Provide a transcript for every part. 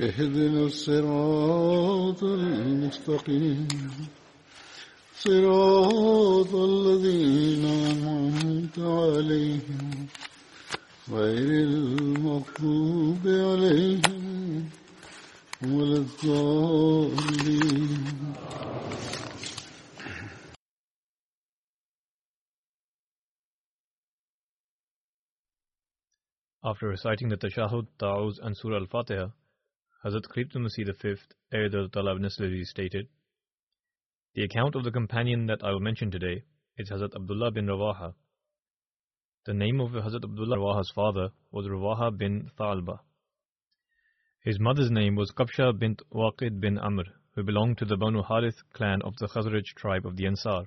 اهدنا الصراط المستقيم. صراط الذين أنعمت عليهم غير المغضوب عليهم ولا الضالين. After reciting the Tashahud, Ta'awuz, and Surah Al-Fatiha, Hazrat Khalifatul Masih V, Ayad Talab Naslari stated, The account of the companion that I will mention today is Hazrat Abdullah bin Rawaha. The name of Hazrat Abdullah Rawaha's father was Rawaha bin Thalba. His mother's name was Kabsha bint Waqid bin Amr, who belonged to the Banu Harith clan of the Khazraj tribe of the Ansar.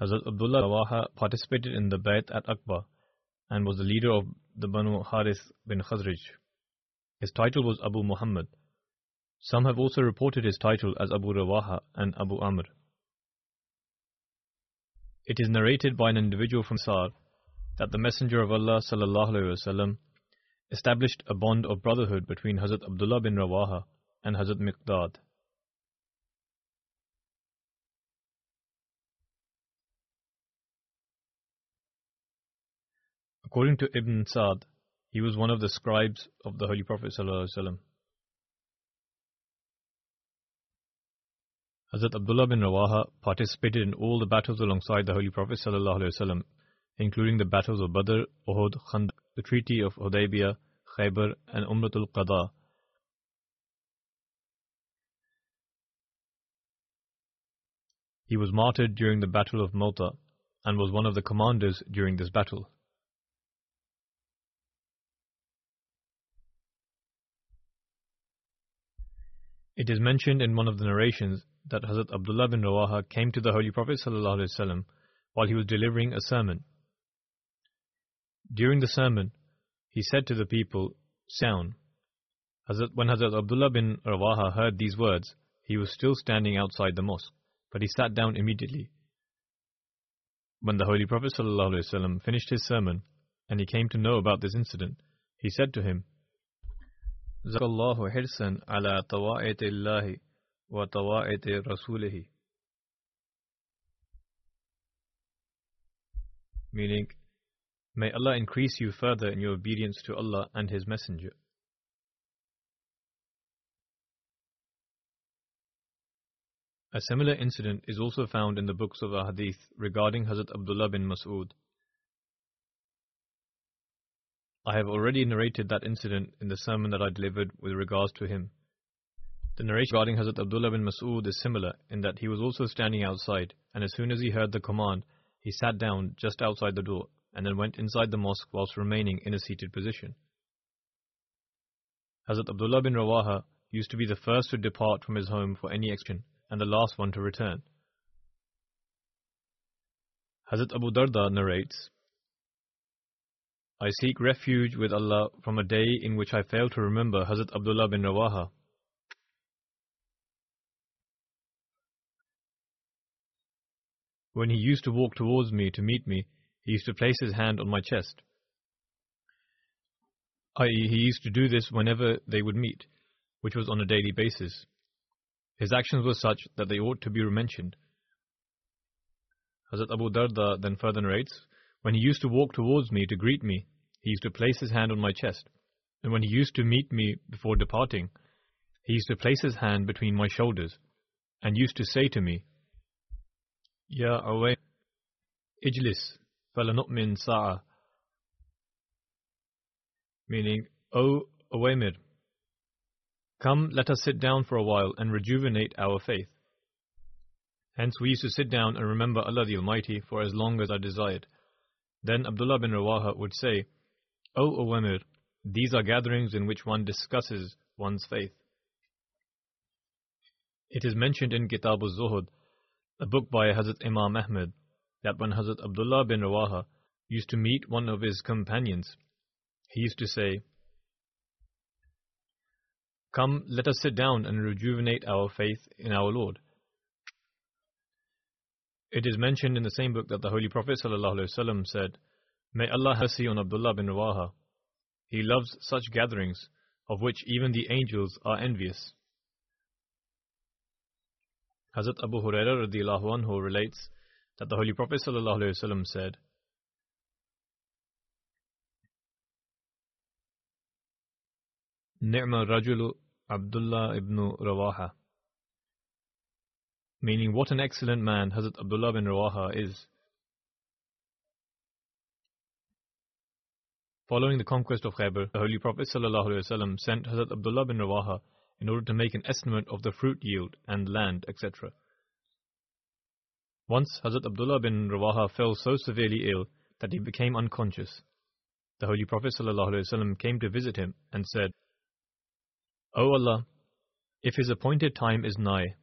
Hazrat Abdullah Rawaha participated in the Bayt at Aqba and was the leader of the Banu Harith bin Khazraj. His title was Abu Muhammad. Some have also reported his title as Abu Rawaha and Abu Amr. It is narrated by an individual from Sar that the Messenger of Allah sallallahu established a bond of brotherhood between Hazrat Abdullah bin Rawaha and Hazrat Miqdad. According to Ibn Sa'd, he was one of the scribes of the Holy Prophet ﷺ. Hazrat Abdullah bin Rawaha participated in all the battles alongside the Holy Prophet ﷺ, including the battles of Badr, Uhud, Khandaq, the Treaty of Hudaybiyah, Khaybar, and Umratul Qada. He was martyred during the Battle of Mota and was one of the commanders during this battle. It is mentioned in one of the narrations that Hazrat Abdullah bin Rawaha came to the Holy Prophet ﷺ while he was delivering a sermon. During the sermon, he said to the people, Sound. When Hazrat Abdullah bin Rawaha heard these words, he was still standing outside the mosque, but he sat down immediately. When the Holy Prophet ﷺ finished his sermon and he came to know about this incident, he said to him, زكى الله حرصا على طواعة الله وطواعة رسوله meaning may Allah increase you further in your obedience to Allah and His Messenger A similar incident is also found in the books of Ahadith regarding Hazrat Abdullah bin Mas'ud I have already narrated that incident in the sermon that I delivered with regards to him. The narration regarding Hazrat Abdullah bin Mas'ud is similar in that he was also standing outside, and as soon as he heard the command, he sat down just outside the door and then went inside the mosque whilst remaining in a seated position. Hazrat Abdullah bin Rawaha used to be the first to depart from his home for any action and the last one to return. Hazrat Abu Darda narrates I seek refuge with Allah from a day in which I fail to remember Hazrat Abdullah bin Rawaha. When he used to walk towards me to meet me, he used to place his hand on my chest. I.e., he used to do this whenever they would meet, which was on a daily basis. His actions were such that they ought to be mentioned. Hazrat Abu Darda then further narrates, when he used to walk towards me to greet me, he used to place his hand on my chest. And when he used to meet me before departing, He used to place his hand between my shoulders and used to say to me, Ya away, ijlis, falanu'min sa'a. Meaning, O Awaymir, come, let us sit down for a while and rejuvenate our faith. Hence, we used to sit down and remember Allah the Almighty for as long as I desired. Then Abdullah bin Rawaha would say, O Awaymir, these are gatherings in which one discusses one's faith. It is mentioned in Kitab al-Zuhud, a book by Hazrat Imam Ahmed, that when Hazrat Abdullah bin Rawaha used to meet one of his companions, he used to say, Come, let us sit down and rejuvenate our faith in our Lord. It is mentioned in the same book that the Holy Prophet ﷺ said, May Allah have mercy on Abdullah bin Rawaha. He loves such gatherings, of which even the angels are envious. Hazrat Abu Huraira anhu relates that the Holy Prophet ﷺ said, Ni'ma rajulu Abdullah ibn Rawaha. Meaning, what an excellent man Hazrat Abdullah bin Rawaha is. Following the conquest of Khaybar, the Holy Prophet ﷺ sent Hazrat Abdullah bin Rawaha in order to make an estimate of the fruit yield and land, etc. Once Hazrat Abdullah bin Rawaha fell so severely ill that he became unconscious. The Holy Prophet ﷺ came to visit him and said, O Allah, if his appointed time is nigh,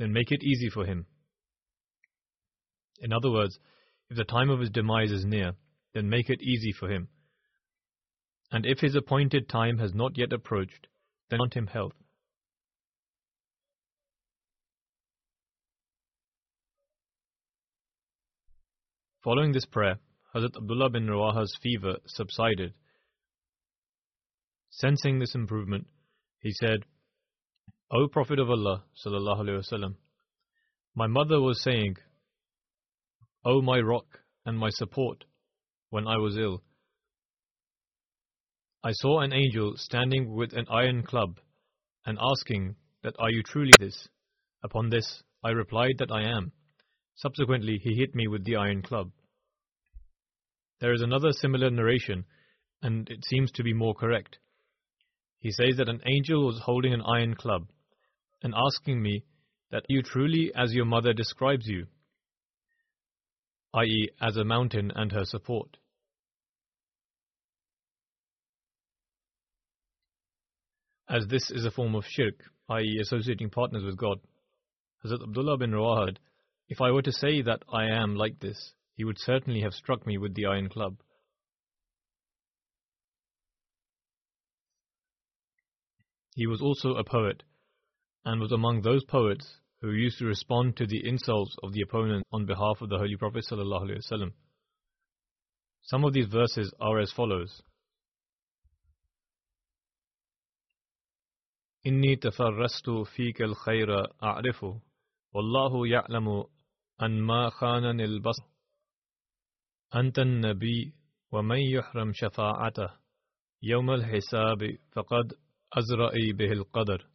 then make it easy for him. In other words, if the time of his demise is near, then make it easy for him. And if his appointed time has not yet approached, then grant him health. Following this prayer, Hazrat Abdullah bin Rawaha's fever subsided. Sensing this improvement, he said, O Prophet of Allah, wasallam, my mother was saying, O my rock and my support, when I was ill. I saw an angel standing with an iron club and asking that are you truly this? Upon this, I replied that I am. Subsequently, he hit me with the iron club. There is another similar narration, and it seems to be more correct. He says that an angel was holding an iron club and asking me that you truly as your mother describes you, i.e., as a mountain and her support. As this is a form of shirk, i.e., associating partners with God. Hazrat Abdullah bin Rawahad, if I were to say that I am like this, he would certainly have struck me with the iron club. He was also a poet, and was among those poets who used to respond to the insults of the opponent on behalf of the Holy Prophet ﷺ. Some of these verses are as follows. إني تفرست فيك الخير أعرفه والله يعلم أن ما خانني البصر أنت النبي ومن يحرم شفاعته يوم الحساب فقد أزرئي به القدر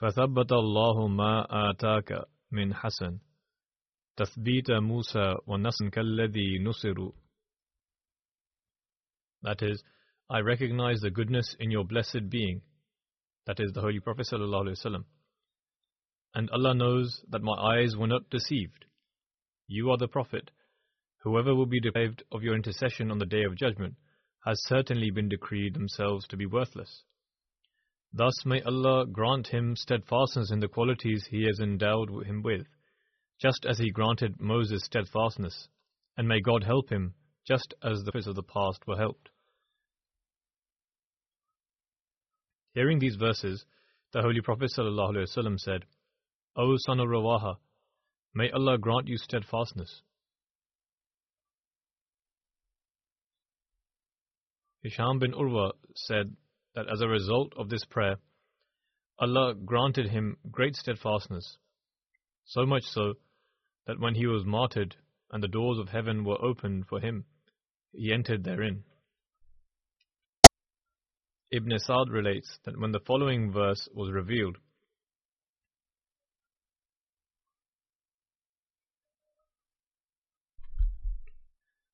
فثبت الله ما آتاك من حسن تثبيت موسى ونصر كالذي نصر That is, I recognize the goodness in your blessed being, that is the Holy Prophet ﷺ. And Allah knows that my eyes were not deceived. You are the Prophet. Whoever will be deprived of your intercession on the day of judgment has certainly been decreed themselves to be worthless. Thus may Allah grant him steadfastness in the qualities He has endowed him with, just as He granted Moses steadfastness, and may God help him, just as the prophets of the past were helped. Hearing these verses, the Holy Prophet ﷺ said, O son of Rawaha, may Allah grant you steadfastness. Hisham bin Urwa said that as a result of this prayer, Allah granted him great steadfastness, so much so that when he was martyred and the doors of heaven were opened for him, he entered therein. Ibn Sa'd relates that when the following verse was revealed,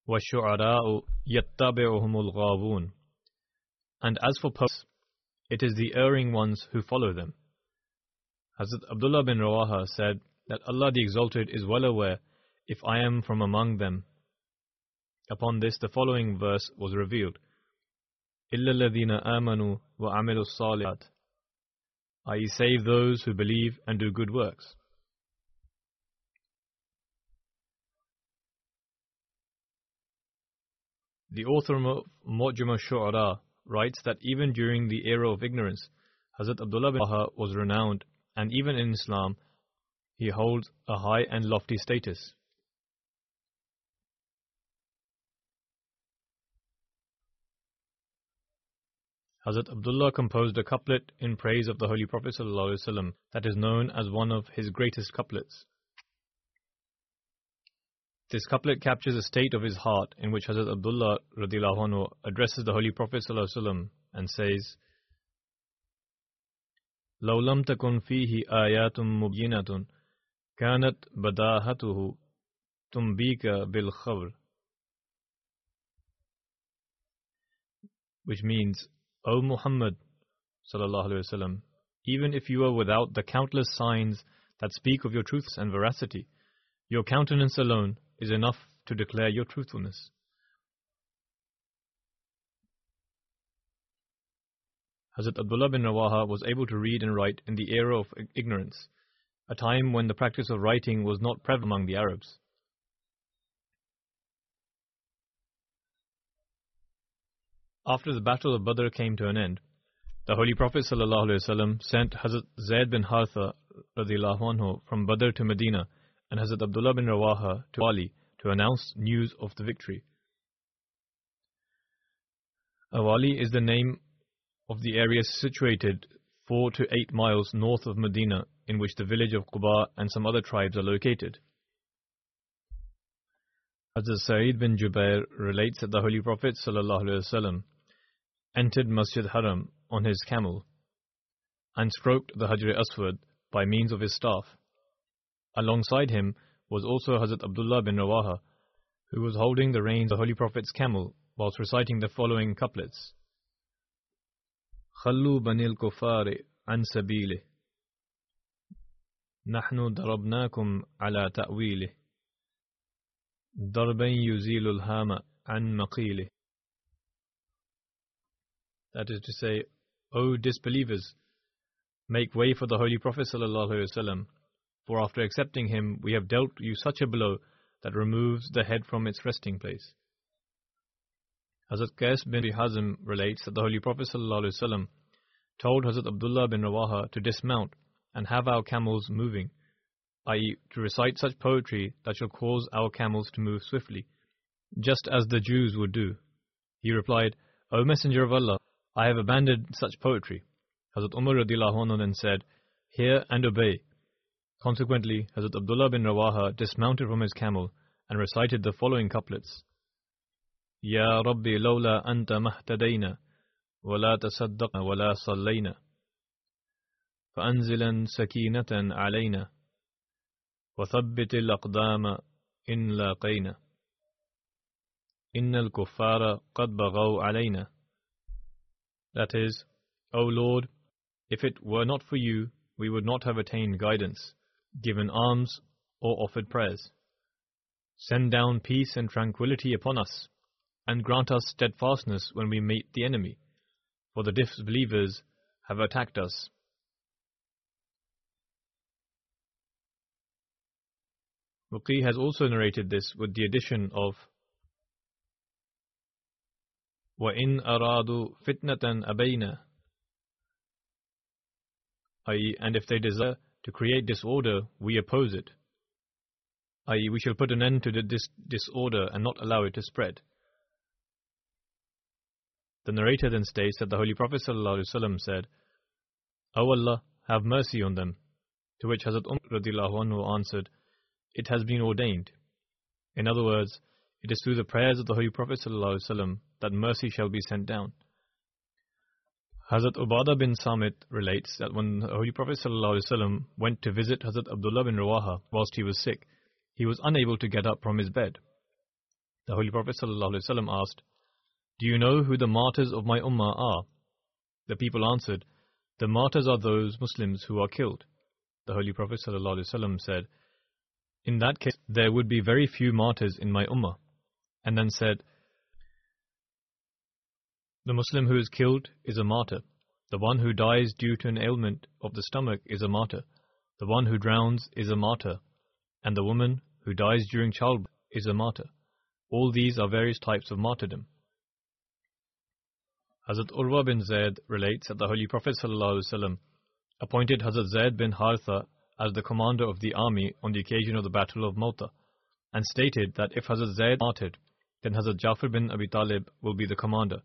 وَالشُّعَرَاءُ يَتَّبِعُهُمُ الْغَاوُونَ And as for poets, it is the erring ones who follow them. Hazrat Abdullah bin Rawaha said that Allah the Exalted is well aware if I am from among them. Upon this the following verse was revealed. إِلَّا الَّذِينَ آمَنُوا وَعَمِلُوا الصَّالِحَاتِ i.e. save those who believe and do good works. The author of Mu'jam al-Shu'ara writes that even during the era of ignorance, Hazrat Abdullah bin Baha was renowned and even in Islam, he holds a high and lofty status. Hazrat Abdullah composed a couplet in praise of the Holy Prophet that is known as one of his greatest couplets. This couplet captures a state of his heart in which Hazrat Abdullah anhu addresses the Holy Prophet ﷺ and says, لو لم تكن فيه آيات مبينة كانت بداهته تنبيك بالخبر which means, O Muhammad وسلم, even if you are without the countless signs that speak of your truths and veracity, your countenance alone is enough to declare your truthfulness. Hazrat Abdullah bin Rawaha was able to read and write in the era of ignorance, a time when the practice of writing was not prevalent among the Arabs. After the Battle of Badr came to an end, the Holy Prophet ﷺ sent Hazrat Zayd bin Haritha anhu from Badr to Medina and Hazrat Abdullah bin Rawaha to Awali to announce news of the victory. Awali is the name of the area situated four to eight miles north of Medina, in which the village of Quba and some other tribes are located. Hazrat Sa'id bin Jubair relates that the Holy Prophet ﷺ entered Masjid Haram on his camel and stroked the Hajr Aswad by means of his staff. Alongside him was also Hazrat Abdullah bin Rawaha, who was holding the reins of the Holy Prophet's camel whilst reciting the following couplets. خلوا بني الكفار عن سبيله نحن ضربناكم على تأويله ضربا يزيل الهام عن مقيله That is to say, O disbelievers, make way for the Holy Prophet ﷺ, for after accepting him we have dealt you such a blow that removes the head from its resting place. Hazrat Qais bin Hazm relates that the Holy Prophet ﷺ told Hazrat Abdullah bin Rawaha to dismount and have our camels moving, i.e., to recite such poetry that shall cause our camels to move swiftly, just as the Jews would do. He replied, O Messenger of Allah, I have abandoned such poetry. Hazrat Umar anhu then said, Hear and obey. Consequently, Hazrat Abdullah bin Rawaha dismounted from his camel and recited the following couplets. يا ربي لولا أنت ما اهتدينا ولا تصدقنا ولا صلينا فأنزلا سكينة علينا وثبت الأقدام إن لاقينا إن الكفار قد بغوا علينا That is, O Lord, if it were not for you, we would not have attained guidance, given alms, or offered prayers. Send down peace and tranquility upon us, and grant us steadfastness when we meet the enemy, for the disbelievers have attacked us. Waqi has also narrated this with the addition of وَإِنْ أَرَادُوا فِتْنَةً أَبَيْنَا i.e., and if they desire to create disorder, we oppose it. i.e., we shall put an end to the dis- disorder and not allow it to spread. The narrator then states that the Holy Prophet ﷺ said, O Allah, have mercy on them. To which Hazrat Umar answered, It has been ordained. In other words, it is through the prayers of the Holy Prophet ﷺ that mercy shall be sent down. Hazrat Ubadah bin Samit relates that when the Holy Prophet ﷺ went to visit Hazrat Abdullah bin Rawaha whilst he was sick, he was unable to get up from his bed. The Holy Prophet ﷺ asked, Do you know who the martyrs of my ummah are? The people answered, The martyrs are those Muslims who are killed. The Holy Prophet ﷺ said, In that case, there would be very few martyrs in my ummah. And then said, the Muslim who is killed is a martyr. The one who dies due to an ailment of the stomach is a martyr. The one who drowns is a martyr. And the woman who dies during childbirth is a martyr. All these are various types of martyrdom. Hazrat Urwa bin Zayd relates that the Holy Prophet ﷺ appointed Hazrat Zayd bin Haritha as the commander of the army on the occasion of the Battle of Mota, and stated that if Hazrat Zayd martyred, then Hazrat Jafar bin Abi Talib will be the commander.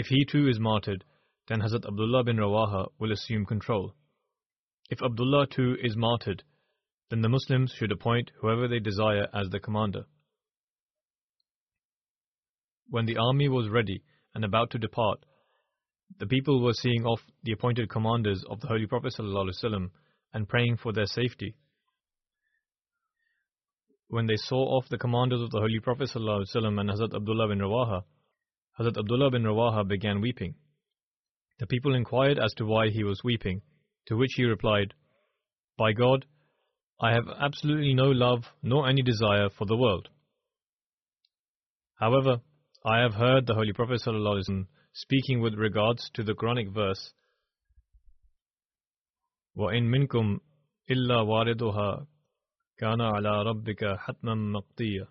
If he too is martyred, then Hazrat Abdullah bin Rawaha will assume control. If Abdullah too is martyred, then the Muslims should appoint whoever they desire as the commander. When the army was ready and about to depart, the people were seeing off the appointed commanders of the Holy Prophet ﷺ and praying for their safety. When they saw off the commanders of the Holy Prophet ﷺ and Hazrat Abdullah bin Rawaha, Hazrat Abdullah bin Rawaha began weeping. The people inquired as to why he was weeping, to which he replied, By God, I have absolutely no love nor any desire for the world. However, I have heard the Holy Prophet ﷺ speaking with regards to the Quranic verse, وَإِن مِّنكُمْ إِلَّا وَارِدُهَا كَانَ عَلَى رَبِّكَ حَتْمًا مَقْضِيًّا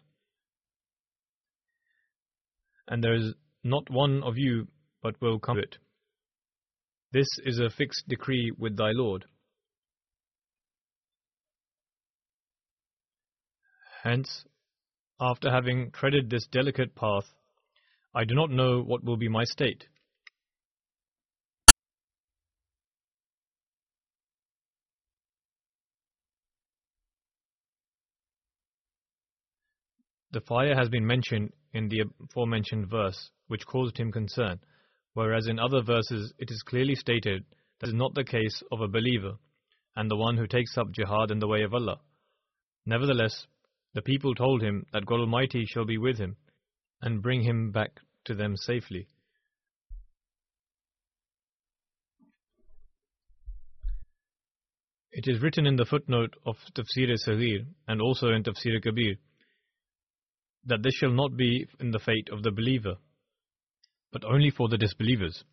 And there is not one of you but will come to it. This is a fixed decree with thy Lord. Hence, after having treaded this delicate path, I do not know what will be my state. The fire has been mentioned in the aforementioned verse, which caused him concern, whereas in other verses it is clearly stated that is not the case of a believer and the one who takes up jihad in the way of Allah. Nevertheless, the people told him that God Almighty shall be with him and bring him back to them safely. It is written in the footnote of Tafsir Saghir and also in Tafsir Kabir that this shall not be in the fate of the believer, but only for the disbelievers.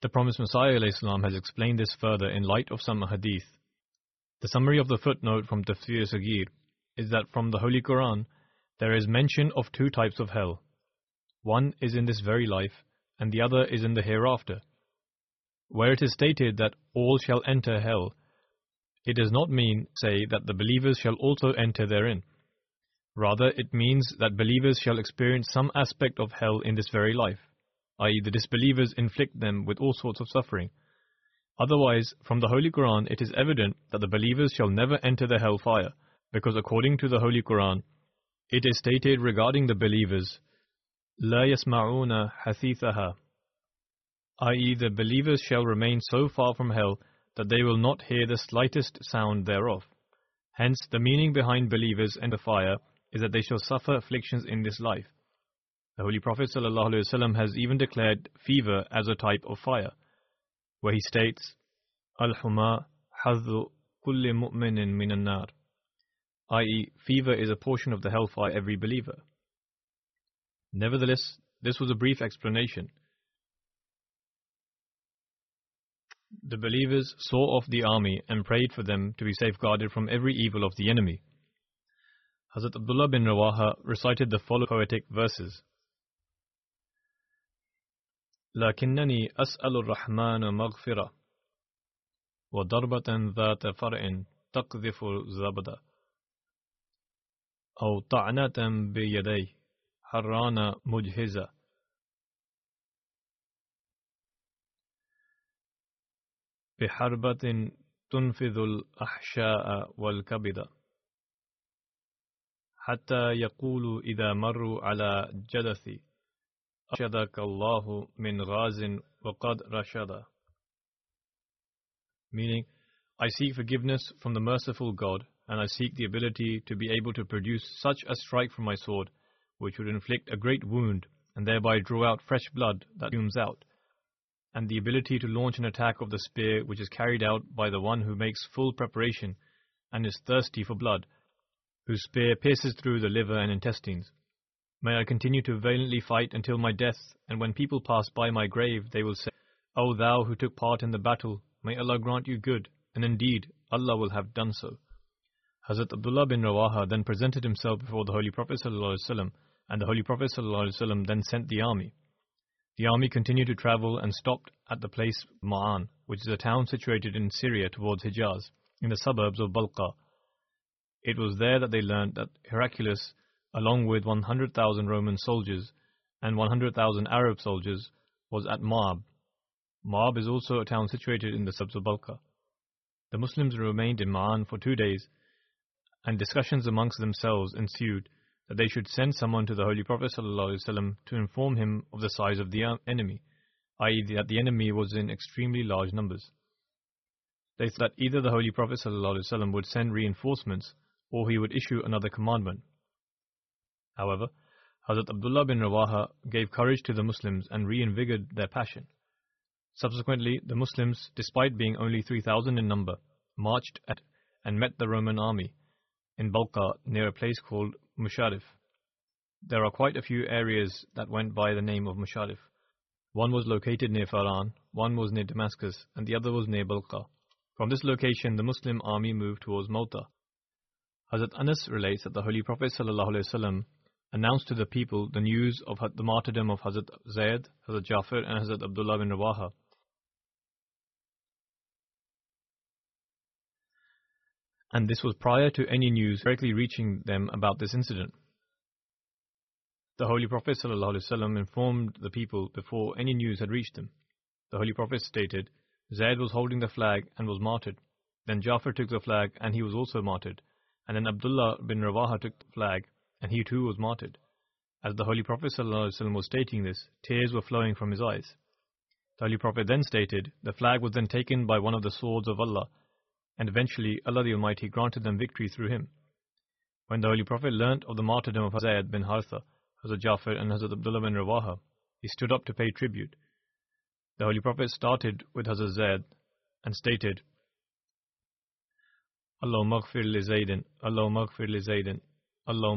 The promised Messiah Islam has explained this further in light of some hadith. The summary of the footnote from Tafsir Saghir is that from the Holy Quran there is mention of two types of hell. One is in this very life, and the other is in the hereafter. Where it is stated that all shall enter hell, it does not mean, say, that the believers shall also enter therein. Rather, it means that believers shall experience some aspect of hell in this very life, i.e., the disbelievers inflict them with all sorts of suffering. Otherwise, from the Holy Quran, it is evident that the believers shall never enter the hellfire, because according to the Holy Quran, it is stated regarding the believers, لا يسمعون حثيثها, i.e., the believers shall remain so far from hell that they will not hear the slightest sound thereof. Hence, the meaning behind believers and the fire is that they shall suffer afflictions in this life. The Holy Prophet ﷺ has even declared fever as a type of fire, where he states, Al-Huma hadhu kulli mu'minin minan nar, i.e., fever is a portion of the hellfire every believer. Nevertheless, this was a brief explanation. The believers saw off the army and prayed for them to be safeguarded from every evil of the enemy. Hazrat Abdullah bin Rawaha recited the following poetic verses. لكنني أسأل الرحمن مغفرة وضربة ذات فرع تقذف الزبد أو طعنة بيدي حران مجهزة بحربة تنفذ الأحشاء والكبد حتى يقولوا إذا مروا على جدثي أشهدك الله من غاز وقد رشد Meaning, I seek forgiveness from the merciful God, and I seek the ability to be able to produce such a strike from my sword, which would inflict a great wound, and thereby draw out fresh blood that fumes out, and the ability to launch an attack of the spear which is carried out by the one who makes full preparation and is thirsty for blood, whose spear pierces through the liver and intestines. May I continue to valiantly fight until my death, and when people pass by my grave, they will say, O thou who took part in the battle, may Allah grant you good, and indeed Allah will have done so. Hazrat Abdullah bin Rawaha then presented himself before the Holy Prophet ﷺ, and the Holy Prophet ﷺ then sent the army. The army continued to travel and stopped at the place Ma'an, which is a town situated in Syria towards Hijaz, in the suburbs of Balqa. It was there that they learned that Heraclius, along with 100,000 Roman soldiers and 100,000 Arab soldiers, was at Ma'ab. Ma'ab is also a town situated in the suburbs. The Muslims remained in Ma'an for two days and discussions amongst themselves ensued that they should send someone to the Holy Prophet ﷺ to inform him of the size of the uh, enemy, i.e., that the enemy was in extremely large numbers. They thought that either the Holy Prophet ﷺ would send reinforcements or he would issue another commandment. However, Hazrat Abdullah bin Rawaha gave courage to the Muslims and reinvigorated their passion. Subsequently, the Muslims, despite being only 3,000 in number, marched at and met the Roman army in Balqa near a place called Musharif. There are quite a few areas that went by the name of Musharif. One was located near Faran, one was near Damascus, and the other was near Balqa. From this location, the Muslim army moved towards Mota. Hazrat Anas relates that the Holy Prophet ﷺ announced to the people the news of the martyrdom of Hazrat Zayd, Hazrat Jafar, and Hazrat Abdullah bin Rawaha. and this was prior to any news directly reaching them about this incident. The Holy Prophet ﷺ informed the people before any news had reached them. The Holy Prophet stated, Zayd was holding the flag and was martyred. Then Jafar took the flag and he was also martyred. And then Abdullah bin Rawaha took the flag and he too was martyred. As the Holy Prophet ﷺ was stating this, tears were flowing from his eyes. The Holy Prophet then stated, The flag was then taken by one of the swords of Allah and eventually Allah the Almighty granted them victory through him. When the Holy Prophet learnt of the martyrdom of Zayd bin Haritha, Hazrat Jafar and Hazrat Abdullah bin Rawaha, he stood up to pay tribute. The Holy Prophet started with Hazrat Zayd and stated, Maghfir li Zaydin, Allah maghfir li Zaydin, Allah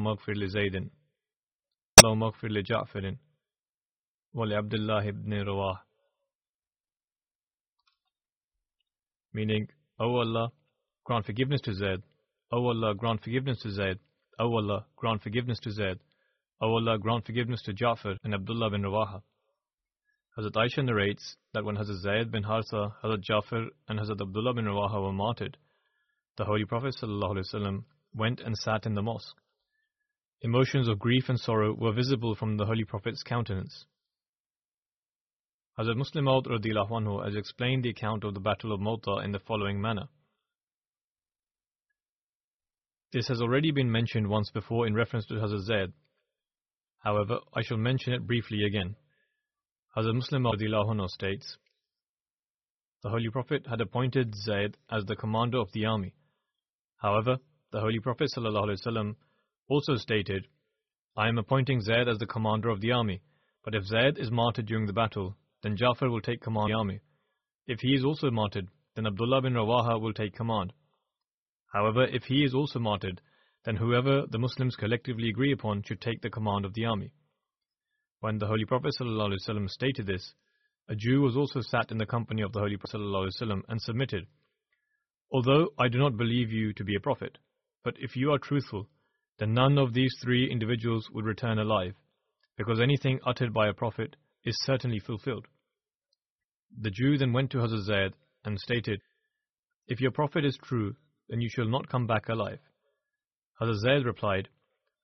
maghfir li Ja'farin, wa li Abdullah ibn Rawah. Meaning, O Allah, grant forgiveness to Zaid. O Allah, grant forgiveness to Zaid. O Allah, grant forgiveness to Zaid. O Allah, grant forgiveness to Ja'far and Abdullah bin Rawaha. Hazrat Aisha narrates that when Hazrat Zayd bin Haritha, Hazrat Ja'far, and Hazrat Abdullah bin Rawaha were martyred, the Holy Prophet ﷺ went and sat in the mosque. Emotions of grief and sorrow were visible from the Holy Prophet's countenance. Hazrat Musleh Maud anhu has explained the account of the Battle of Mota in the following manner. This has already been mentioned once before in reference to Hazrat Zaid. However, I shall mention it briefly again. Hazrat Musleh anhu states, The Holy Prophet had appointed Zaid as the commander of the army. However, the Holy Prophet ﷺ also stated, I am appointing Zaid as the commander of the army, but if Zaid is martyred during the battle, then Jafar will take command of the army. If he is also martyred, then Abdullah bin Rawaha will take command. However, if he is also martyred, then whoever the Muslims collectively agree upon should take the command of the army. When the Holy Prophet ﷺ stated this, a Jew was also sat in the company of the Holy Prophet ﷺ and submitted, Although I do not believe you to be a prophet, but if you are truthful, then none of these three individuals would return alive, because anything uttered by a prophet is certainly fulfilled. The Jew then went to Hazrat Zaid and stated, If your prophet is true, then you shall not come back alive. Hazrat Zaid replied,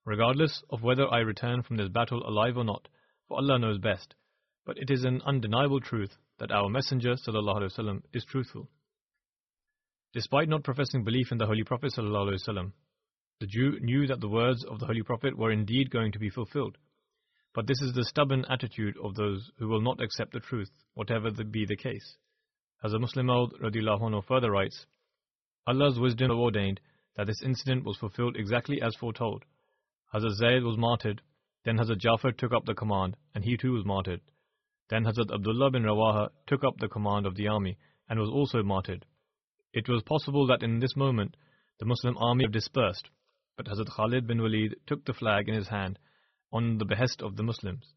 Regardless of whether I return from this battle alive or not, for Allah knows best, but it is an undeniable truth that our Messenger ﷺ is truthful. Despite not professing belief in the Holy Prophet ﷺ, the Jew knew that the words of the Holy Prophet were indeed going to be fulfilled. But this is the stubborn attitude of those who will not accept the truth, whatever be the case. As a Musleh Maud anhu further writes, Allah's wisdom ordained that this incident was fulfilled exactly as foretold. Hazrat Zayd was martyred, then Hazrat Jafar took up the command, and he too was martyred. Then Hazrat Abdullah bin Rawaha took up the command of the army and was also martyred. It was possible that in this moment the Muslim army had dispersed, but Hazrat Khalid bin Walid took the flag in his hand on the behest of the Muslims.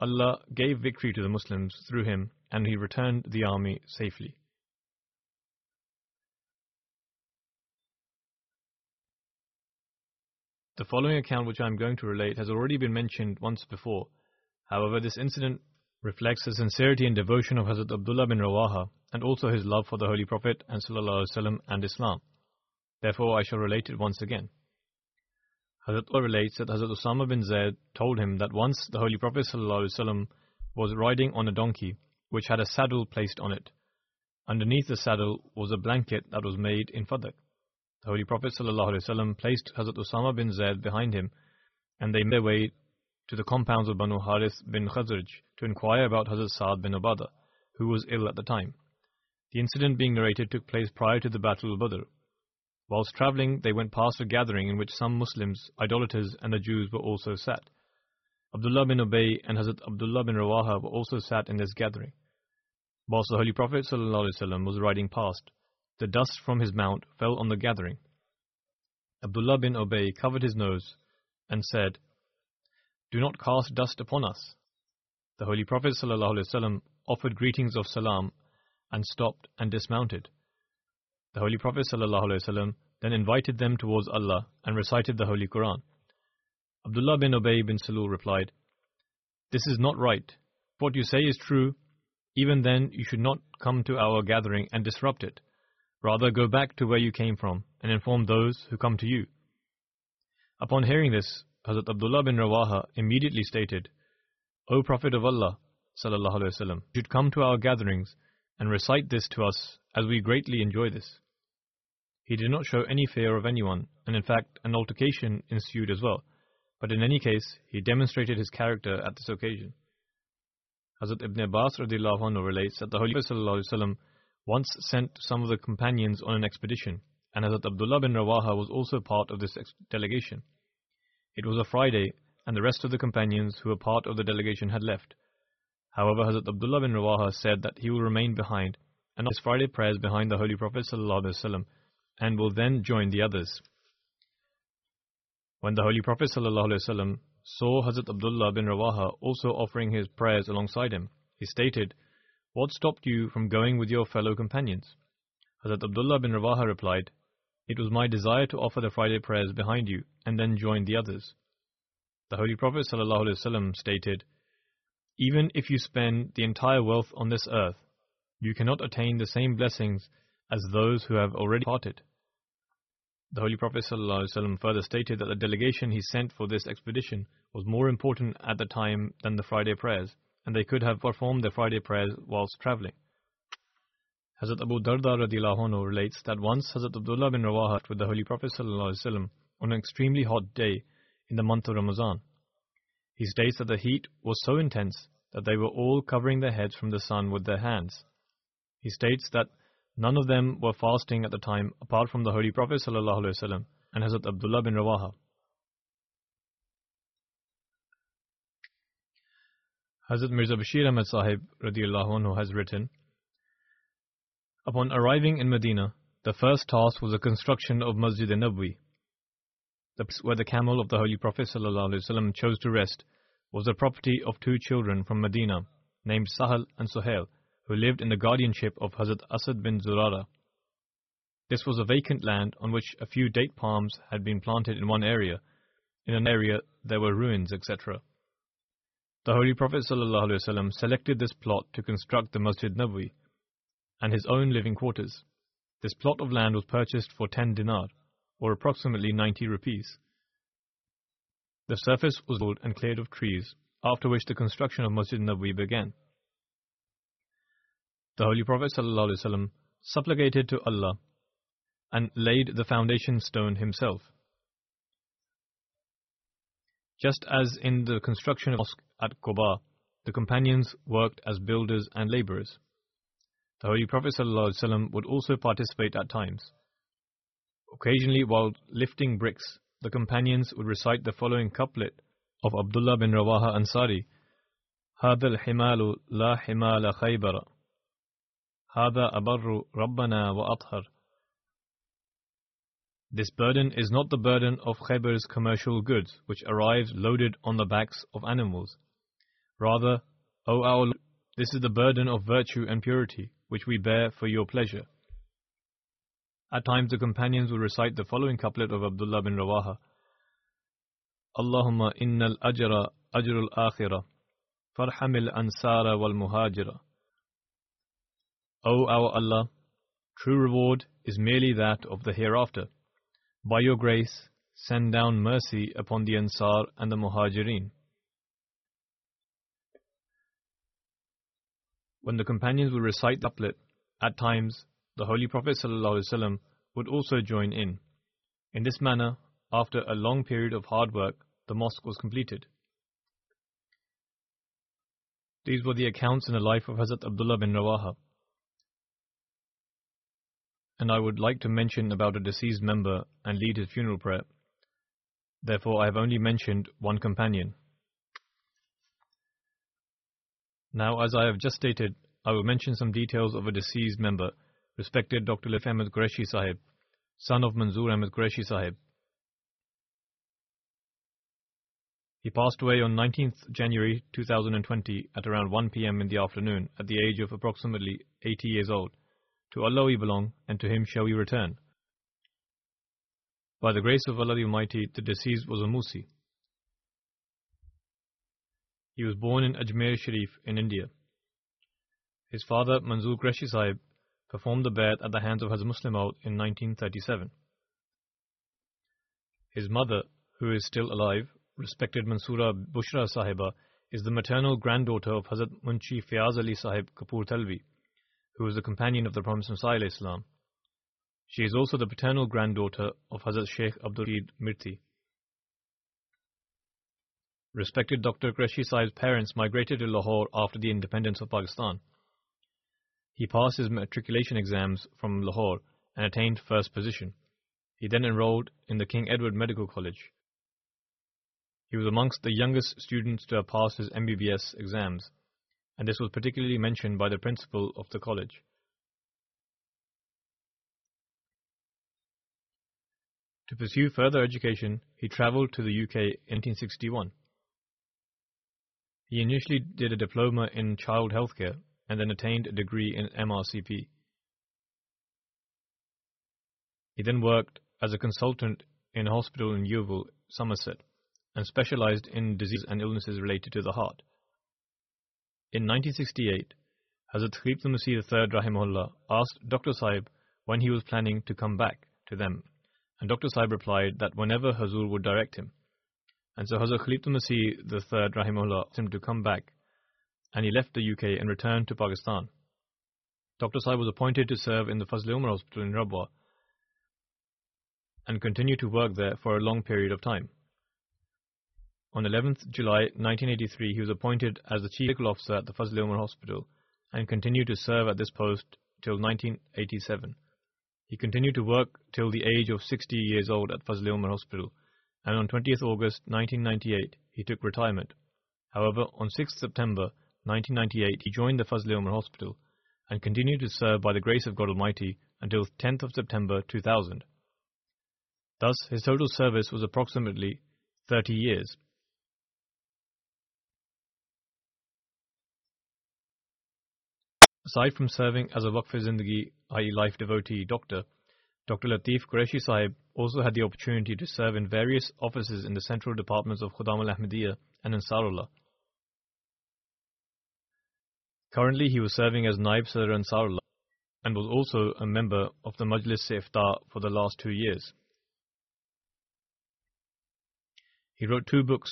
Allah gave victory to the Muslims through him and he returned the army safely. The following account, which I am going to relate, has already been mentioned once before. However, this incident reflects the sincerity and devotion of Hazrat Abdullah bin Rawaha and also his love for the Holy Prophet and, Sallallahu Alaihi Wasallam and Islam. Therefore, I shall relate it once again. Hazrat relates that Hazrat Usama bin Zayd told him that once the Holy Prophet ﷺ was riding on a donkey which had a saddle placed on it. Underneath the saddle was a blanket that was made in fadak. The Holy Prophet ﷺ placed Hazrat Usama bin Zayd behind him and they made their way to the compounds of Banu Harith bin Khazraj to inquire about Hazrat Sa'd bin Ubadah, who was ill at the time. The incident being narrated took place prior to the Battle of Badr. Whilst traveling, they went past a gathering in which some Muslims, idolaters, and the Jews were also sat. Abdullah bin Ubay and Hazrat Abdullah bin Rawaha were also sat in this gathering. Whilst the Holy Prophet ﷺ was riding past, the dust from his mount fell on the gathering. Abdullah bin Ubay covered his nose and said, Do not cast dust upon us. The Holy Prophet ﷺ offered greetings of salam and stopped and dismounted. The Holy Prophet ﷺ then invited them towards Allah and recited the Holy Quran. Abdullah bin Ubay bin Salul replied, This is not right. What you say is true. Even then, you should not come to our gathering and disrupt it. Rather, go back to where you came from and inform those who come to you. Upon hearing this, Hazrat Abdullah bin Rawaha immediately stated, O Prophet of Allah, وسلم, you should come to our gatherings and recite this to us as we greatly enjoy this. He did not show any fear of anyone, and in fact, an altercation ensued as well. But in any case, he demonstrated his character at this occasion. Hazrat Ibn Abbas anhu relates that the Holy Prophet once sent some of the companions on an expedition, and Hazrat Abdullah bin Rawaha was also part of this delegation. It was a Friday, and the rest of the companions who were part of the delegation had left. However, Hazrat Abdullah bin Rawaha said that he will remain behind and his Friday prayers behind the Holy Prophet ﷺ and will then join the others. When the Holy Prophet ﷺ saw Hazrat Abdullah bin Rawaha also offering his prayers alongside him, he stated, What stopped you from going with your fellow companions? Hazrat Abdullah bin Rawaha replied, It was my desire to offer the Friday prayers behind you and then join the others. The Holy Prophet ﷺ stated, Even if you spend the entire wealth on this earth, you cannot attain the same blessings as those who have already parted. The Holy Prophet ﷺ further stated that the delegation he sent for this expedition was more important at the time than the Friday prayers, and they could have performed their Friday prayers whilst traveling. Hazrat Abu Darda anhu relates that once Hazrat Abdullah bin Rawaha with the Holy Prophet ﷺ on an extremely hot day in the month of Ramadan. He states that the heat was so intense that they were all covering their heads from the sun with their hands. He states that None of them were fasting at the time apart from the Holy Prophet ﷺ and Hazrat Abdullah bin Rawaha. Hazrat Mirza Bashir Ahmad Sahib radiallahu anhu has written Upon arriving in Medina, the first task was the construction of Masjid Nabwi. The place where the camel of the Holy Prophet ﷺ chose to rest was the property of two children from Medina named Sahal and Suhail who lived in the guardianship of Hazrat Asad bin Zurara. This was a vacant land on which a few date palms had been planted in one area. In an area there were ruins, etc. The Holy Prophet ﷺ selected this plot to construct the Masjid Nabawi and his own living quarters. This plot of land was purchased for 10 dinar, or approximately 90 rupees. The surface was built and cleared of trees, after which the construction of Masjid Nabawi began. The Holy Prophet ﷺ supplicated to Allah and laid the foundation stone himself. Just as in the construction of mosque, at Quba, the companions worked as builders and laborers. The Holy Prophet ﷺ would also participate at times. Occasionally, while lifting bricks, the companions would recite the following couplet of Abdullah bin Rawaha Ansari هذا الحمال لا حمال خيبر هذا أبر ربنا وأطهر This burden is not the burden of Khaybar's commercial goods, which arrives loaded on the backs of animals. Rather, O our Lord, this is the burden of virtue and purity, which we bear for your pleasure. At times the companions will recite the following couplet of Abdullah bin Rawaha. Allahumma innal ajra ajrul akhirah farhamil ansara wal muhajira. O our Allah, true reward is merely that of the hereafter. By your grace, send down mercy upon the Ansar and the Muhajirin. When the companions would recite the couplet, at times the Holy Prophet ﷺ would also join in. In this manner, after a long period of hard work, the mosque was completed. These were the accounts in the life of Hazrat Abdullah bin Rawaha and I would like to mention about a deceased member and lead his funeral prayer. Therefore, I have only mentioned one companion. Now, as I have just stated, I will mention some details of a deceased member, respected Dr. Latif Ahmed Qureshi Sahib, son of Manzoor Ahmed Qureshi Sahib. He passed away on 19th January 2020 at around 1 pm in the afternoon at the age of approximately 80 years old. To Allah we belong, and to Him shall we return. By the grace of Allah the Almighty, the deceased was a Musi. He was born in Ajmer Sharif in India. His father, Manzoor Qureshi Sahib, performed the Bayat at the hands of Hazrat Musleh Maud in 1937. His mother, who is still alive, respected Mansoora Bushra Sahiba, is the maternal granddaughter of Hazrat Munshi Fiaz Ali Sahib Kapurthalvi who was the companion of the Prophet Islam. She is also the paternal granddaughter of Hazrat Sheikh Abdul Rashid Mirthi. Respected Dr. Qureshi Sahib's parents migrated to Lahore after the independence of Pakistan. He passed his matriculation exams from Lahore and attained first position. He then enrolled in the King Edward Medical College. He was amongst the youngest students to have passed his MBBS exams and this was particularly mentioned by the principal of the college. To pursue further education, he travelled to the UK in 1961. He initially did a diploma in child healthcare and then attained a degree in MRCP. He then worked as a consultant in a hospital in Yeovil, Somerset, and specialized in diseases and illnesses related to the heart. In 1968, Hazrat Khalifatul Masih III Rahimahullah asked Dr. Sahib when he was planning to come back to them, and Dr. Sahib replied that whenever Hazur would direct him. And so Hazrat Khalifatul Masih III Rahimahullah asked him to come back, and he left the UK and returned to Pakistan. Dr. Sahib was appointed to serve in the Fazl Umar Hospital in Rabwa and continued to work there for a long period of time. On 11th July 1983, he was appointed as the Chief Medical Officer at the Fazl Umar Hospital and continued to serve at this post till 1987. He continued to work till the age of 60 years old at Fazl Umar Hospital, and on 20th August 1998, he took retirement. However, on 6th September 1998, he joined the Fazl Umar Hospital and continued to serve by the grace of God Almighty until 10th of September 2000. Thus, his total service was approximately 30 years. Aside from serving as a Waqf Zindagi, i.e. life devotee doctor, Dr. Latif Qureshi Sahib also had the opportunity to serve in various offices in the central departments of Khudam al Ahmadiyya and Ansarullah. Currently, he was serving as Naib Sadr Ansarullah and was also a member of the Majlis Ifta for the last two years. He wrote two books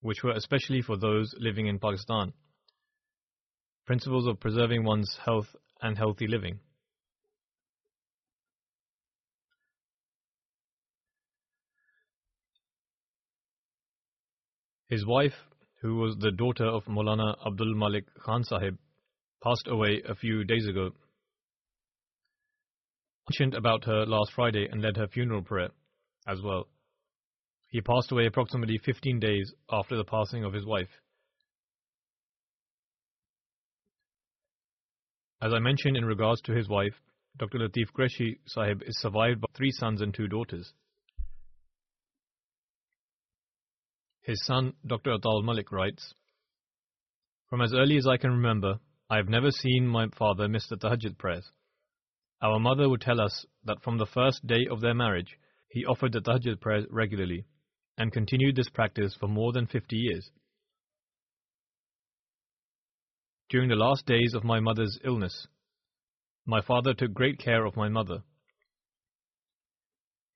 which were especially for those living in Pakistan. Principles of preserving one's health and healthy living. His wife, who was the daughter of Maulana Abdul Malik Khan Sahib, passed away a few days ago. I mentioned about her last Friday and led her funeral prayer as well. He passed away approximately 15 days after the passing of his wife. As I mentioned in regards to his wife, Dr. Latif Qureshi Sahib is survived by three sons and two daughters. His son, Dr. Atal Malik, writes From as early as I can remember, I have never seen my father miss the tahajjud prayers. Our mother would tell us that from the first day of their marriage, he offered the tahajjud prayers regularly and continued this practice for more than 50 years. During the last days of my mother's illness, my father took great care of my mother.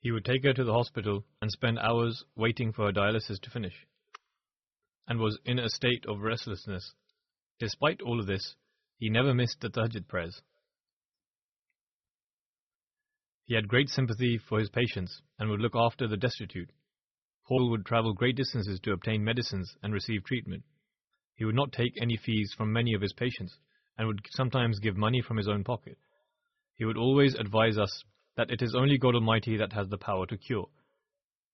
He would take her to the hospital and spend hours waiting for her dialysis to finish, and was in a state of restlessness. Despite all of this, he never missed the tahajjud prayers. He had great sympathy for his patients and would look after the destitute. Paul would travel great distances to obtain medicines and receive treatment. He would not take any fees from many of his patients and would sometimes give money from his own pocket. He would always advise us that it is only God Almighty that has the power to cure.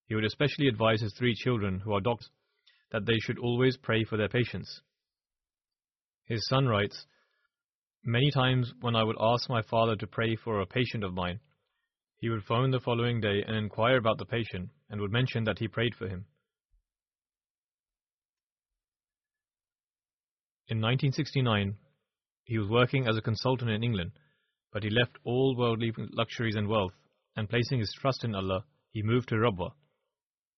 He would especially advise his three children, who are doctors, that they should always pray for their patients. His son writes, Many times when I would ask my father to pray for a patient of mine, he would phone the following day and inquire about the patient and would mention that he prayed for him. In 1969, he was working as a consultant in England but he left all worldly luxuries and wealth, and placing his trust in Allah, he moved to Rabwa.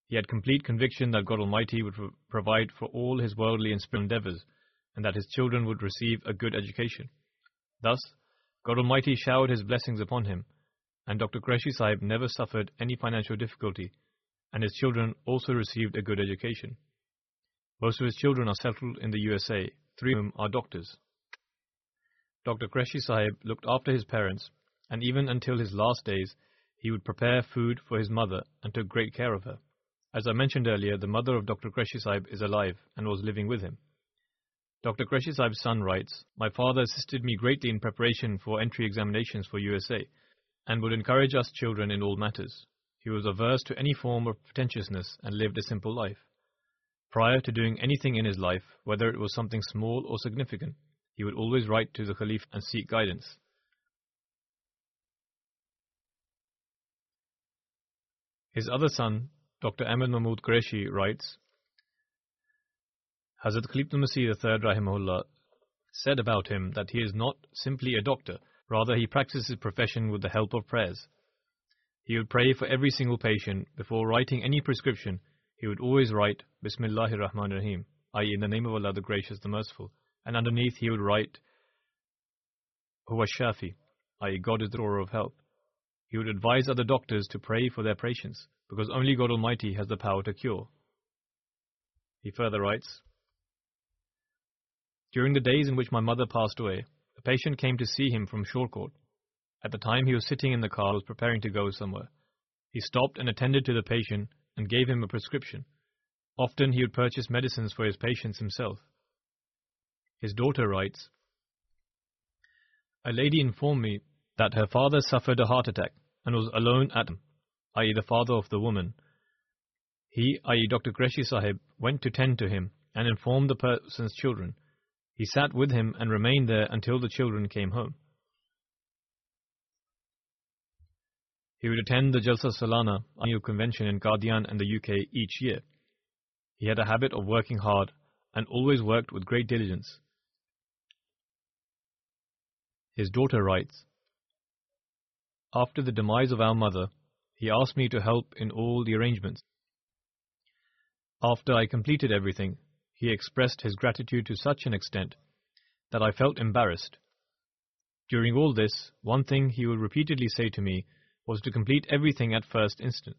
He had complete conviction that God Almighty would provide for all his worldly and spiritual endeavors, and that his children would receive a good education. Thus, God Almighty showered his blessings upon him, and Dr. Qureshi Sahib never suffered any financial difficulty, and his children also received a good education. Most of his children are settled in the USA, three of whom are doctors. Dr. Qureshi Sahib looked after his parents, and even until his last days, he would prepare food for his mother and took great care of her. As I mentioned earlier, the mother of Dr. Qureshi Sahib is alive and was living with him. Dr. Qureshi Sahib's son writes, My father assisted me greatly in preparation for entry examinations for USA and would encourage us children in all matters. He was averse to any form of pretentiousness and lived a simple life. Prior to doing anything in his life, whether it was something small or significant, he would always write to the Caliph and seek guidance. His other son, Dr. Ahmed Mahmud Qureshi, writes Hazrat Khalifatul Masih III rahimahullah said about him that he is not simply a doctor, rather he practices his profession with the help of prayers. He would pray for every single patient. Before writing any prescription, he would always write Bismillahir Rahmanir Rahim, i.e. in the name of Allah the Gracious, the Merciful, and underneath he would write Huwa Shafi, i.e. God is the drawer of help. He would advise other doctors to pray for their patients, because only God Almighty has the power to cure. He further writes, During the days in which my mother passed away, a patient came to see him from Shorkot. At the time he was sitting in the car, was preparing to go somewhere. He stopped and attended to the patient and gave him a prescription. Often he would purchase medicines for his patients himself. His daughter writes, A lady informed me that her father suffered a heart attack and was alone at him, i.e. the father of the woman. He, i.e. Dr. Qureshi Sahib, went to tend to him and informed the person's children. He sat with him and remained there until the children came home. He would attend the Jalsa Salana annual convention in Qadian and the UK each year. He had a habit of working hard and always worked with great diligence. His daughter writes, After the demise of our mother, he asked me to help in all the arrangements. After I completed everything, he expressed his gratitude to such an extent that I felt embarrassed. During all this, one thing he would repeatedly say to me was to complete everything at first instant,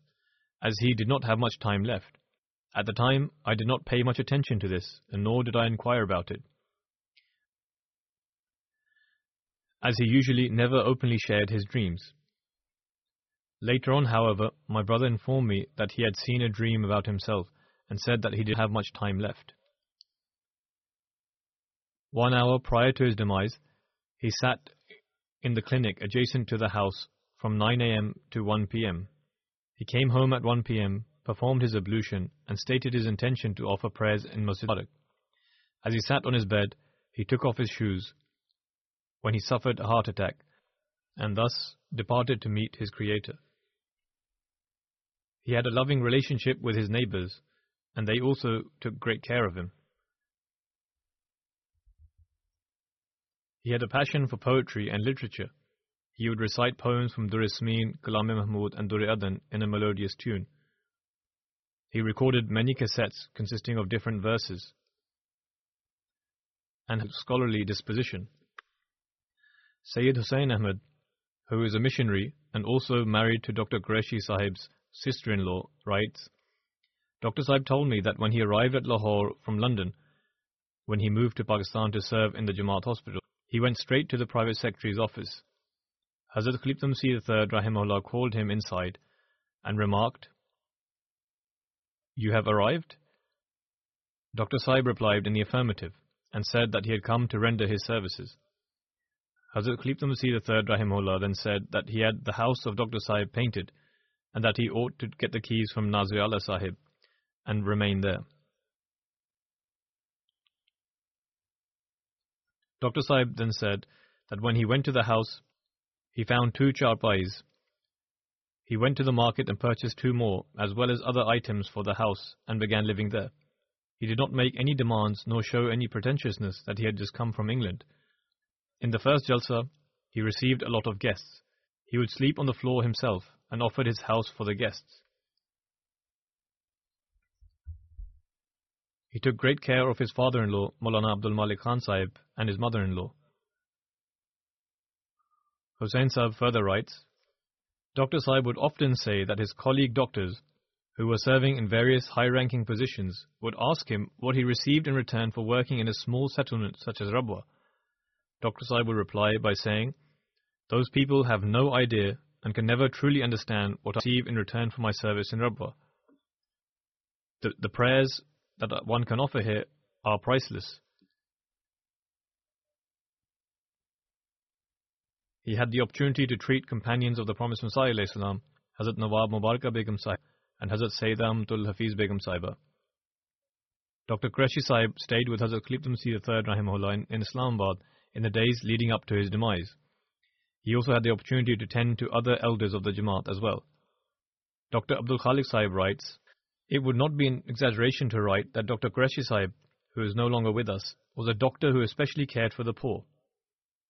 as he did not have much time left. At the time, I did not pay much attention to this, and nor did I inquire about it. As he usually never openly shared his dreams. Later on, however, my brother informed me that he had seen a dream about himself and said that he didn't have much time left. One hour prior to his demise, he sat in the clinic adjacent to the house from 9 a.m. to 1 p.m. He came home at 1 p.m., performed his ablution, and stated his intention to offer prayers in Masjid As he sat on his bed, he took off his shoes when he suffered a heart attack and thus departed to meet his Creator. He had a loving relationship with his neighbors, and they also took great care of him. He had a passion for poetry and literature. He would recite poems from Durr-e-Sameen, Kalam and Durr-e-Adan in a melodious tune. He recorded many cassettes consisting of different verses and had scholarly disposition. Sayyid Hussain Ahmad, who is a missionary and also married to Dr. Qureshi Sahib's sister-in-law, writes, Dr. Sahib told me that when he arrived at Lahore from London, when he moved to Pakistan to serve in the Jamaat hospital, he went straight to the private secretary's office. Hazrat Khalifatul Masih III rahimahullah called him inside and remarked, You have arrived? Dr. Sahib replied in the affirmative and said that he had come to render his services. Hazrat Khalifatul Masih III Rahimahullah then said that he had the house of Dr. Sahib painted and that he ought to get the keys from Nazir Allah Sahib and remain there. Dr. Sahib then said that when he went to the house, he found two charpais. He went to the market and purchased two more, as well as other items for the house, and began living there. He did not make any demands nor show any pretentiousness that he had just come from England. In the first jalsa, he received a lot of guests. He would sleep on the floor himself and offered his house for the guests. He took great care of his father-in-law, Maulana Abdul Malik Khan Sahib, and his mother-in-law. Hussain Sahib further writes, Dr. Sahib would often say that his colleague doctors, who were serving in various high-ranking positions, would ask him what he received in return for working in a small settlement such as Rabwa. Dr. Sahib would reply by saying, Those people have no idea and can never truly understand what I receive in return for my service in Rabwa. The, the prayers that one can offer here are priceless. He had the opportunity to treat companions of the promised Messiah Hazrat Nawab Mubarakah Begum Sahib and Hazrat Sayyida Amtul Hafiz Begum Sahiba. Dr. Qureshi Sahib stayed with Hazrat Khalifatul Masih III Rahimahullah in Islamabad in the days leading up to his demise. He also had the opportunity to tend to other elders of the Jamaat as well. Dr. Abdul Khalik Sahib writes, it would not be an exaggeration to write that Dr. Qureshi Sahib, who is no longer with us, was a doctor who especially cared for the poor.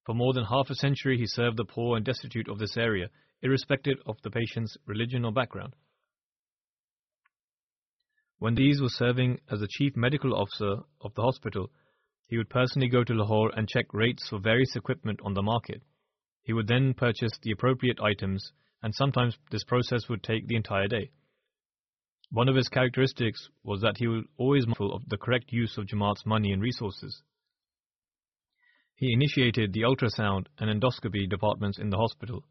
For more than half a century, he served the poor and destitute of this area, irrespective of the patient's religion or background. When these was serving as the chief medical officer of the hospital, he would personally go to Lahore and check rates for various equipment on the market. He would then purchase the appropriate items, and sometimes this process would take the entire day. One of his characteristics was that he was always mindful of the correct use of Jamaat's money and resources. He initiated the ultrasound and endoscopy departments in the hospital.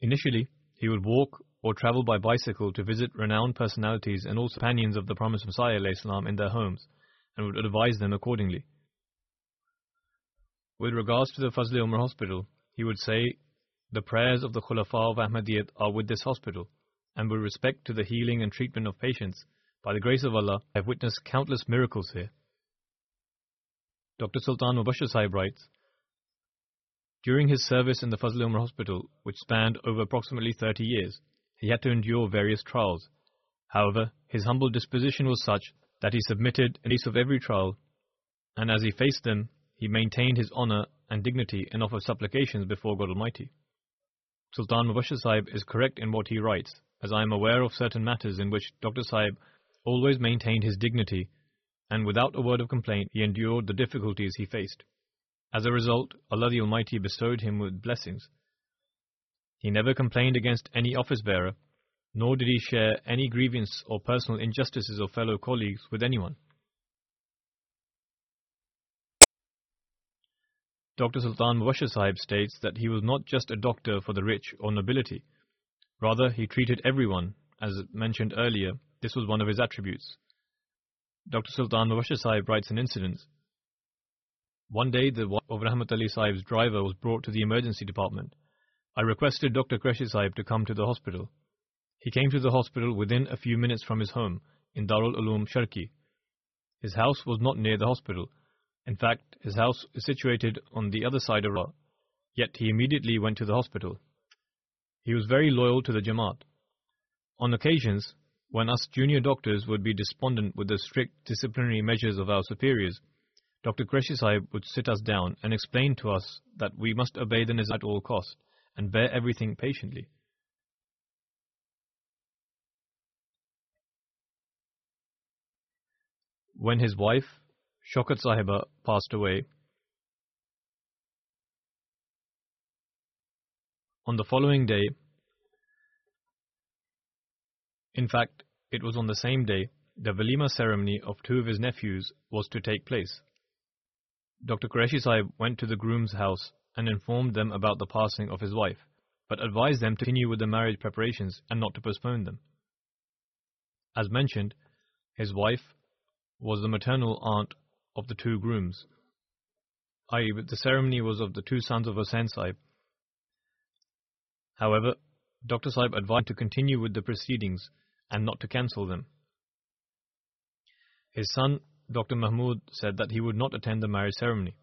Initially, he would walk or travel by bicycle to visit renowned personalities and also companions of the promised Messiah in their homes and would advise them accordingly. With regards to the Fazl Umar Hospital, he would say the prayers of the Khulafa of Ahmadiyyat are with this hospital, and with respect to the healing and treatment of patients, by the grace of Allah, I have witnessed countless miracles here. Dr. Sultan Mubashir Sahib writes, During his service in the Fazl Umar Hospital, which spanned over approximately 30 years, he had to endure various trials. However, his humble disposition was such that he submitted in face of every trial, and as he faced them, he maintained his honor and dignity and offered supplications before God Almighty. Sultan Mubashir Sahib is correct in what he writes, as I am aware of certain matters in which Dr. Sahib always maintained his dignity, and without a word of complaint he endured the difficulties he faced. As a result, Allah the Almighty bestowed him with blessings. He never complained against any office bearer, nor did he share any grievance or personal injustices of fellow colleagues with anyone. Dr. Sultan Mubashir Sahib states that he was not just a doctor for the rich or nobility. Rather, he treated everyone, as mentioned earlier, this was one of his attributes. Dr. Sultan Mubashir Sahib writes an incident. One day, the wife of Rahmat Ali Sahib's driver was brought to the emergency department. I requested Dr. Qureshi Sahib to come to the hospital. He came to the hospital within a few minutes from his home in Darul Uloom Sharki. His house was not near the hospital. In fact, his house is situated on the other side of Ra, yet he immediately went to the hospital. He was very loyal to the Jamaat. On occasions, when us junior doctors would be despondent with the strict disciplinary measures of our superiors, Dr. Qureshi Sahib would sit us down and explain to us that we must obey the Nizam at all cost and bear everything patiently. When his wife, Shokat Sahiba, passed away, on the following day, in fact, it was on the same day, the Walima ceremony of two of his nephews was to take place. Dr. Qureshi Sahib went to the groom's house and informed them about the passing of his wife, but advised them to continue with the marriage preparations and not to postpone them. As mentioned, his wife was the maternal aunt of the two grooms, i.e., the ceremony was of the two sons of Hussain Sahib. However, Dr. Sahib advised to continue with the proceedings and not to cancel them. His son, Dr. Mahmud, said that he would not attend the marriage ceremony,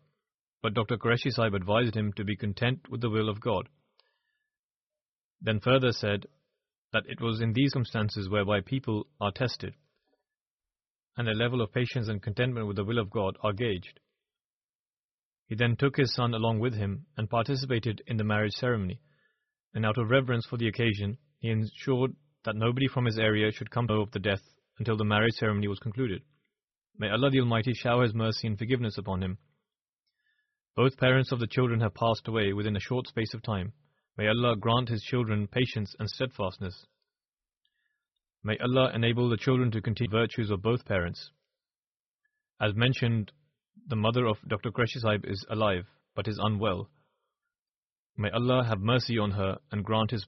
but Dr. Qureshi Sahib advised him to be content with the will of God. Then further said that it was in these circumstances whereby people are tested, and their level of patience and contentment with the will of God are gauged. He then took his son along with him and participated in the marriage ceremony, and out of reverence for the occasion, he ensured that nobody from his area should come know of the death until the marriage ceremony was concluded. May Allah the Almighty shower His mercy and forgiveness upon him. Both parents of the children have passed away within a short space of time. May Allah grant His children patience and steadfastness. May Allah enable the children to continue virtues of both parents. As mentioned, the mother of Dr. Qureshi Sahib is alive, but is unwell. May Allah have mercy on her and grant His